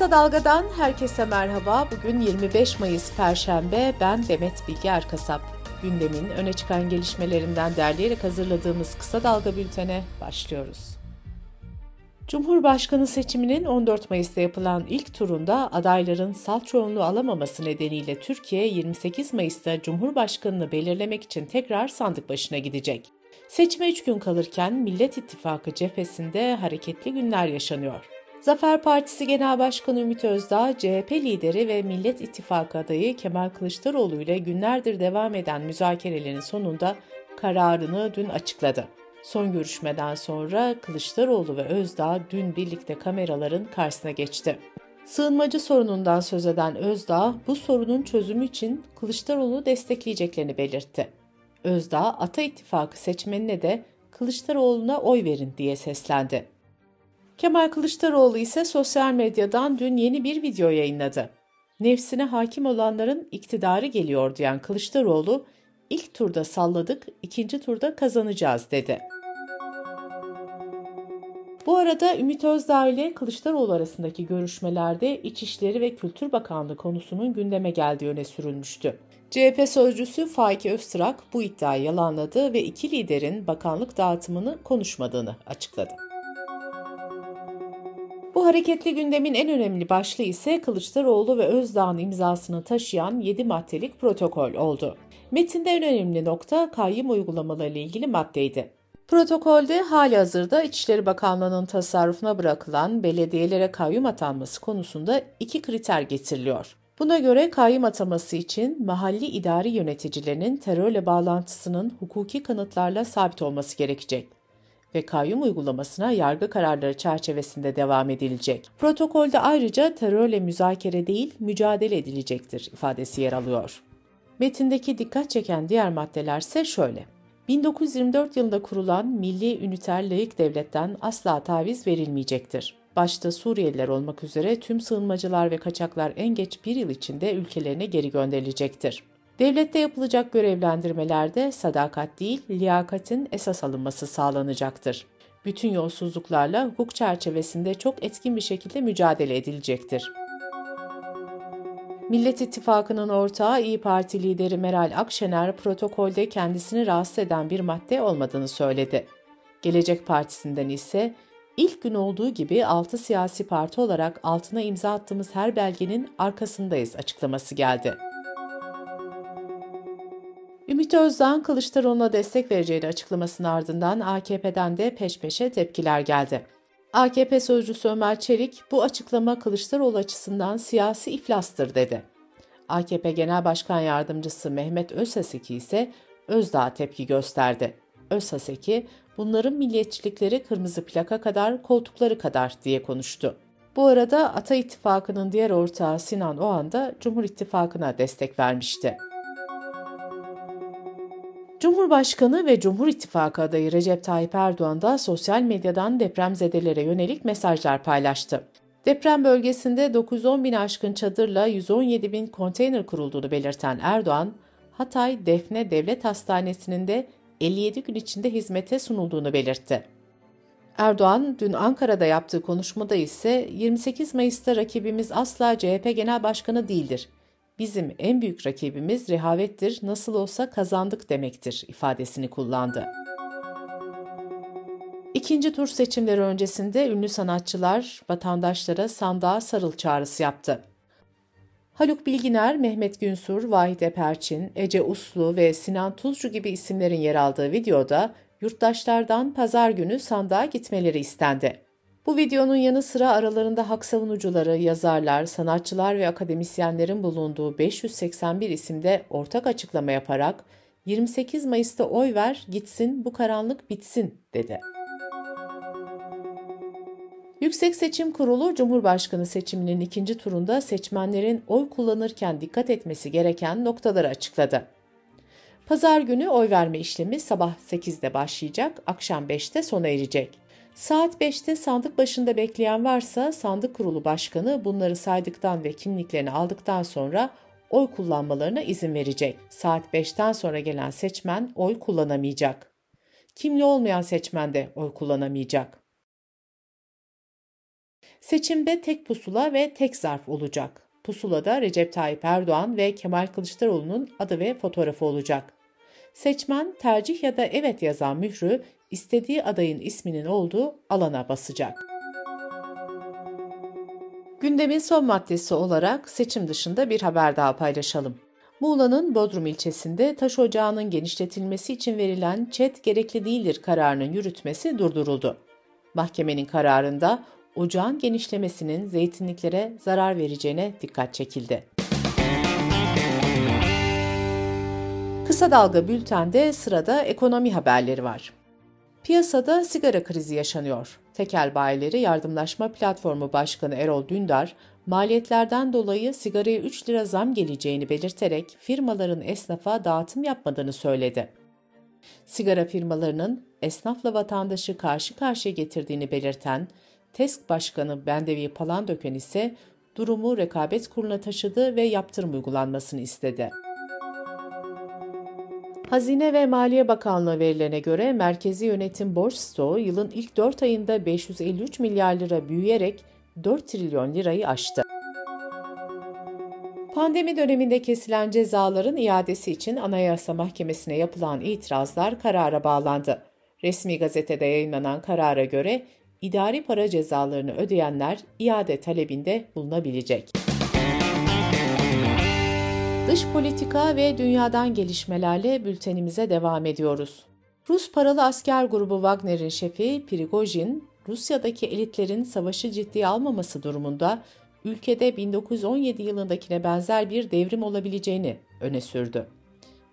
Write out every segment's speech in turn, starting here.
Kısa Dalga'dan herkese merhaba. Bugün 25 Mayıs Perşembe. Ben Demet Bilge Erkasap. Gündemin öne çıkan gelişmelerinden derleyerek hazırladığımız Kısa Dalga bültene başlıyoruz. Cumhurbaşkanı seçiminin 14 Mayıs'ta yapılan ilk turunda adayların salt çoğunluğu alamaması nedeniyle Türkiye 28 Mayıs'ta Cumhurbaşkanını belirlemek için tekrar sandık başına gidecek. Seçime 3 gün kalırken Millet İttifakı cephesinde hareketli günler yaşanıyor. Zafer Partisi Genel Başkanı Ümit Özdağ, CHP lideri ve Millet İttifakı adayı Kemal Kılıçdaroğlu ile günlerdir devam eden müzakerelerin sonunda kararını dün açıkladı. Son görüşmeden sonra Kılıçdaroğlu ve Özdağ dün birlikte kameraların karşısına geçti. Sığınmacı sorunundan söz eden Özdağ, bu sorunun çözümü için Kılıçdaroğlu destekleyeceklerini belirtti. Özdağ, Ata İttifakı seçmenine de Kılıçdaroğlu'na oy verin diye seslendi. Kemal Kılıçdaroğlu ise sosyal medyadan dün yeni bir video yayınladı. Nefsine hakim olanların iktidarı geliyor diyen Kılıçdaroğlu, ilk turda salladık, ikinci turda kazanacağız dedi. Bu arada Ümit Özdağ ile Kılıçdaroğlu arasındaki görüşmelerde İçişleri ve Kültür Bakanlığı konusunun gündeme geldiği öne sürülmüştü. CHP sözcüsü Faik Öztrak bu iddiayı yalanladı ve iki liderin bakanlık dağıtımını konuşmadığını açıkladı. Hareketli gündemin en önemli başlığı ise Kılıçdaroğlu ve Özdağ'ın imzasını taşıyan 7 maddelik protokol oldu. Metinde en önemli nokta kayyum uygulamaları ile ilgili maddeydi. Protokolde hali hazırda İçişleri Bakanlığı'nın tasarrufuna bırakılan belediyelere kayyum atanması konusunda iki kriter getiriliyor. Buna göre kayyum ataması için mahalli idari yöneticilerinin terörle bağlantısının hukuki kanıtlarla sabit olması gerekecek ve kayyum uygulamasına yargı kararları çerçevesinde devam edilecek. Protokolde ayrıca terörle müzakere değil, mücadele edilecektir ifadesi yer alıyor. Metindeki dikkat çeken diğer maddeler ise şöyle. 1924 yılında kurulan Milli Üniter Layık Devlet'ten asla taviz verilmeyecektir. Başta Suriyeliler olmak üzere tüm sığınmacılar ve kaçaklar en geç bir yıl içinde ülkelerine geri gönderilecektir. Devlette yapılacak görevlendirmelerde sadakat değil, liyakatin esas alınması sağlanacaktır. Bütün yolsuzluklarla hukuk çerçevesinde çok etkin bir şekilde mücadele edilecektir. Millet İttifakı'nın ortağı İyi Parti lideri Meral Akşener protokolde kendisini rahatsız eden bir madde olmadığını söyledi. Gelecek Partisi'nden ise ilk gün olduğu gibi 6 siyasi parti olarak altına imza attığımız her belgenin arkasındayız açıklaması geldi. Ümit Özdağ'ın Kılıçdaroğlu'na destek vereceğini açıklamasının ardından AKP'den de peş peşe tepkiler geldi. AKP sözcüsü Ömer Çelik, bu açıklama Kılıçdaroğlu açısından siyasi iflastır dedi. AKP Genel Başkan Yardımcısı Mehmet Özhaseki ise Özdağ'a tepki gösterdi. Özhaseki, bunların milliyetçilikleri kırmızı plaka kadar, koltukları kadar diye konuştu. Bu arada Ata İttifakı'nın diğer ortağı Sinan Oğan da Cumhur İttifakı'na destek vermişti. Cumhurbaşkanı ve Cumhur İttifakı adayı Recep Tayyip Erdoğan da sosyal medyadan depremzedelere yönelik mesajlar paylaştı. Deprem bölgesinde 910 bin aşkın çadırla 117 bin konteyner kurulduğunu belirten Erdoğan, Hatay Defne Devlet Hastanesi'nin de 57 gün içinde hizmete sunulduğunu belirtti. Erdoğan dün Ankara'da yaptığı konuşmada ise 28 Mayıs'ta rakibimiz asla CHP Genel Başkanı değildir. Bizim en büyük rakibimiz rehavettir, nasıl olsa kazandık demektir ifadesini kullandı. İkinci tur seçimleri öncesinde ünlü sanatçılar vatandaşlara sandığa sarıl çağrısı yaptı. Haluk Bilginer, Mehmet Günsur, Vahide Perçin, Ece Uslu ve Sinan Tuzcu gibi isimlerin yer aldığı videoda yurttaşlardan pazar günü sandığa gitmeleri istendi. Bu videonun yanı sıra aralarında hak savunucuları, yazarlar, sanatçılar ve akademisyenlerin bulunduğu 581 isimde ortak açıklama yaparak 28 Mayıs'ta oy ver, gitsin, bu karanlık bitsin dedi. Yüksek Seçim Kurulu Cumhurbaşkanı seçiminin ikinci turunda seçmenlerin oy kullanırken dikkat etmesi gereken noktaları açıkladı. Pazar günü oy verme işlemi sabah 8'de başlayacak, akşam 5'te sona erecek. Saat 5'te sandık başında bekleyen varsa sandık kurulu başkanı bunları saydıktan ve kimliklerini aldıktan sonra oy kullanmalarına izin verecek. Saat 5'ten sonra gelen seçmen oy kullanamayacak. Kimli olmayan seçmen de oy kullanamayacak. Seçimde tek pusula ve tek zarf olacak. Pusulada Recep Tayyip Erdoğan ve Kemal Kılıçdaroğlu'nun adı ve fotoğrafı olacak. Seçmen tercih ya da evet yazan mührü istediği adayın isminin olduğu alana basacak. Gündemin son maddesi olarak seçim dışında bir haber daha paylaşalım. Muğla'nın Bodrum ilçesinde taş ocağının genişletilmesi için verilen çet gerekli değildir kararının yürütmesi durduruldu. Mahkemenin kararında ocağın genişlemesinin zeytinliklere zarar vereceğine dikkat çekildi. Kısa Dalga Bülten'de sırada ekonomi haberleri var. Piyasada sigara krizi yaşanıyor. Tekel Bayileri Yardımlaşma Platformu Başkanı Erol Dündar, maliyetlerden dolayı sigaraya 3 lira zam geleceğini belirterek firmaların esnafa dağıtım yapmadığını söyledi. Sigara firmalarının esnafla vatandaşı karşı karşıya getirdiğini belirten TESK Başkanı Bendevi Palandöken ise durumu rekabet kuruluna taşıdı ve yaptırım uygulanmasını istedi. Hazine ve Maliye Bakanlığı verilerine göre merkezi yönetim borç stoğu yılın ilk 4 ayında 553 milyar lira büyüyerek 4 trilyon lirayı aştı. Pandemi döneminde kesilen cezaların iadesi için Anayasa Mahkemesi'ne yapılan itirazlar karara bağlandı. Resmi gazetede yayınlanan karara göre idari para cezalarını ödeyenler iade talebinde bulunabilecek. Dış politika ve dünyadan gelişmelerle bültenimize devam ediyoruz. Rus paralı asker grubu Wagner'in şefi Prigojin, Rusya'daki elitlerin savaşı ciddiye almaması durumunda ülkede 1917 yılındakine benzer bir devrim olabileceğini öne sürdü.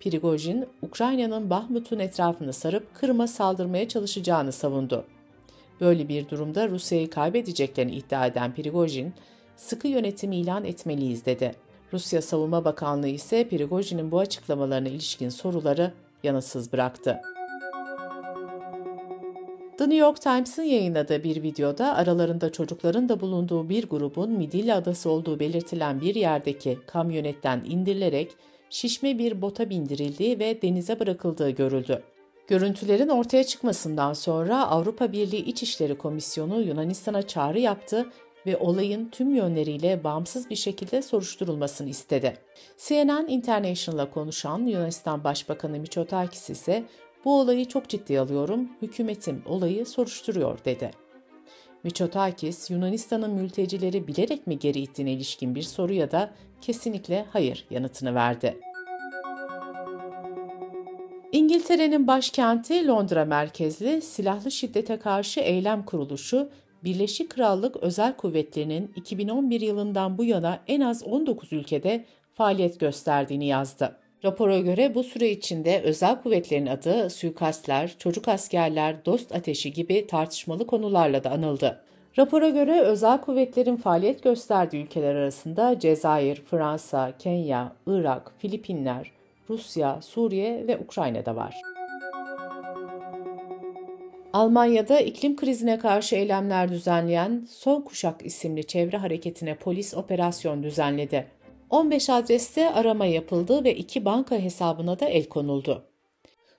Prigojin, Ukrayna'nın Bahmut'un etrafını sarıp Kırım'a saldırmaya çalışacağını savundu. Böyle bir durumda Rusya'yı kaybedeceklerini iddia eden Prigojin, sıkı yönetim ilan etmeliyiz dedi. Rusya Savunma Bakanlığı ise Prigojin'in bu açıklamalarına ilişkin soruları yanıtsız bıraktı. The New York Times'ın yayınladığı bir videoda aralarında çocukların da bulunduğu bir grubun Midilli Adası olduğu belirtilen bir yerdeki kamyonetten indirilerek şişme bir bota bindirildiği ve denize bırakıldığı görüldü. Görüntülerin ortaya çıkmasından sonra Avrupa Birliği İçişleri Komisyonu Yunanistan'a çağrı yaptı ve olayın tüm yönleriyle bağımsız bir şekilde soruşturulmasını istedi. CNN International'a konuşan Yunanistan Başbakanı Mitsotakis ise bu olayı çok ciddi alıyorum, hükümetim olayı soruşturuyor dedi. Mitsotakis, Yunanistan'ın mültecileri bilerek mi geri ittiğine ilişkin bir soruya da kesinlikle hayır yanıtını verdi. İngiltere'nin başkenti Londra merkezli silahlı şiddete karşı eylem kuruluşu Birleşik Krallık Özel Kuvvetleri'nin 2011 yılından bu yana en az 19 ülkede faaliyet gösterdiğini yazdı. Rapora göre bu süre içinde özel kuvvetlerin adı suikastler, çocuk askerler, dost ateşi gibi tartışmalı konularla da anıldı. Rapora göre özel kuvvetlerin faaliyet gösterdiği ülkeler arasında Cezayir, Fransa, Kenya, Irak, Filipinler, Rusya, Suriye ve Ukrayna'da var. Almanya'da iklim krizine karşı eylemler düzenleyen Son Kuşak isimli çevre hareketine polis operasyon düzenledi. 15 adreste arama yapıldı ve iki banka hesabına da el konuldu.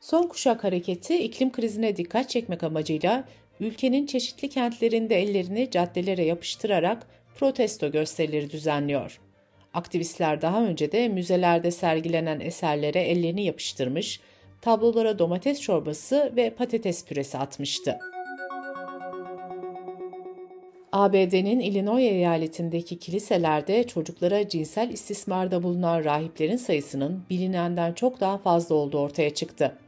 Son Kuşak hareketi iklim krizine dikkat çekmek amacıyla ülkenin çeşitli kentlerinde ellerini caddelere yapıştırarak protesto gösterileri düzenliyor. Aktivistler daha önce de müzelerde sergilenen eserlere ellerini yapıştırmış, tablolara domates çorbası ve patates püresi atmıştı. ABD'nin Illinois eyaletindeki kiliselerde çocuklara cinsel istismarda bulunan rahiplerin sayısının bilinenden çok daha fazla olduğu ortaya çıktı.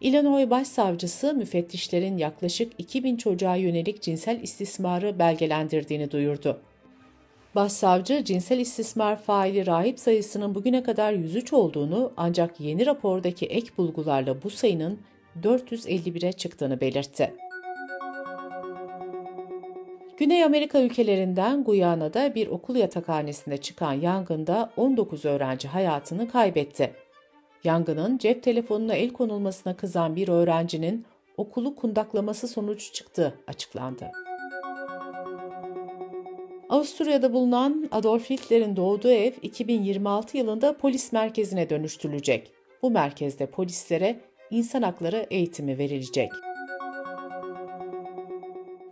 Illinois Başsavcısı müfettişlerin yaklaşık 2000 çocuğa yönelik cinsel istismarı belgelendirdiğini duyurdu. Başsavcı cinsel istismar faili rahip sayısının bugüne kadar 103 olduğunu ancak yeni rapordaki ek bulgularla bu sayının 451'e çıktığını belirtti. Güney Amerika ülkelerinden Guyana'da bir okul yatakhanesinde çıkan yangında 19 öğrenci hayatını kaybetti. Yangının cep telefonuna el konulmasına kızan bir öğrencinin okulu kundaklaması sonucu çıktığı açıklandı. Avusturya'da bulunan Adolf Hitler'in doğduğu ev 2026 yılında polis merkezine dönüştürülecek. Bu merkezde polislere insan hakları eğitimi verilecek.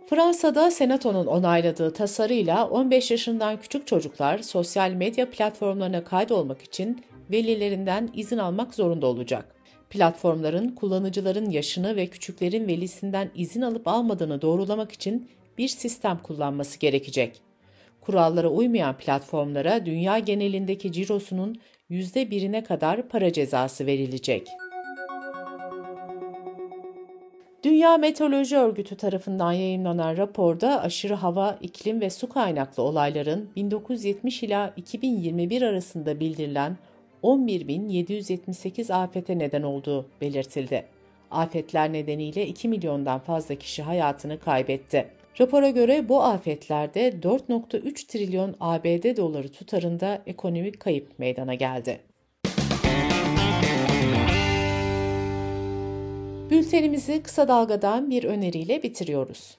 Fransa'da Senato'nun onayladığı tasarıyla 15 yaşından küçük çocuklar sosyal medya platformlarına kaydolmak için velilerinden izin almak zorunda olacak. Platformların kullanıcıların yaşını ve küçüklerin velisinden izin alıp almadığını doğrulamak için bir sistem kullanması gerekecek. Kurallara uymayan platformlara dünya genelindeki cirosunun %1'ine kadar para cezası verilecek. Dünya Meteoroloji Örgütü tarafından yayınlanan raporda aşırı hava, iklim ve su kaynaklı olayların 1970 ila 2021 arasında bildirilen 11.778 afete neden olduğu belirtildi. Afetler nedeniyle 2 milyondan fazla kişi hayatını kaybetti. Rapora göre bu afetlerde 4.3 trilyon ABD doları tutarında ekonomik kayıp meydana geldi. Bültenimizi kısa dalgadan bir öneriyle bitiriyoruz.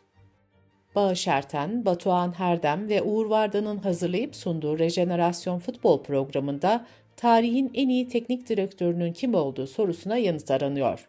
Bağış Erten, Batuhan Herdem ve Uğur Vardan'ın hazırlayıp sunduğu Rejenerasyon Futbol programında tarihin en iyi teknik direktörünün kim olduğu sorusuna yanıt aranıyor.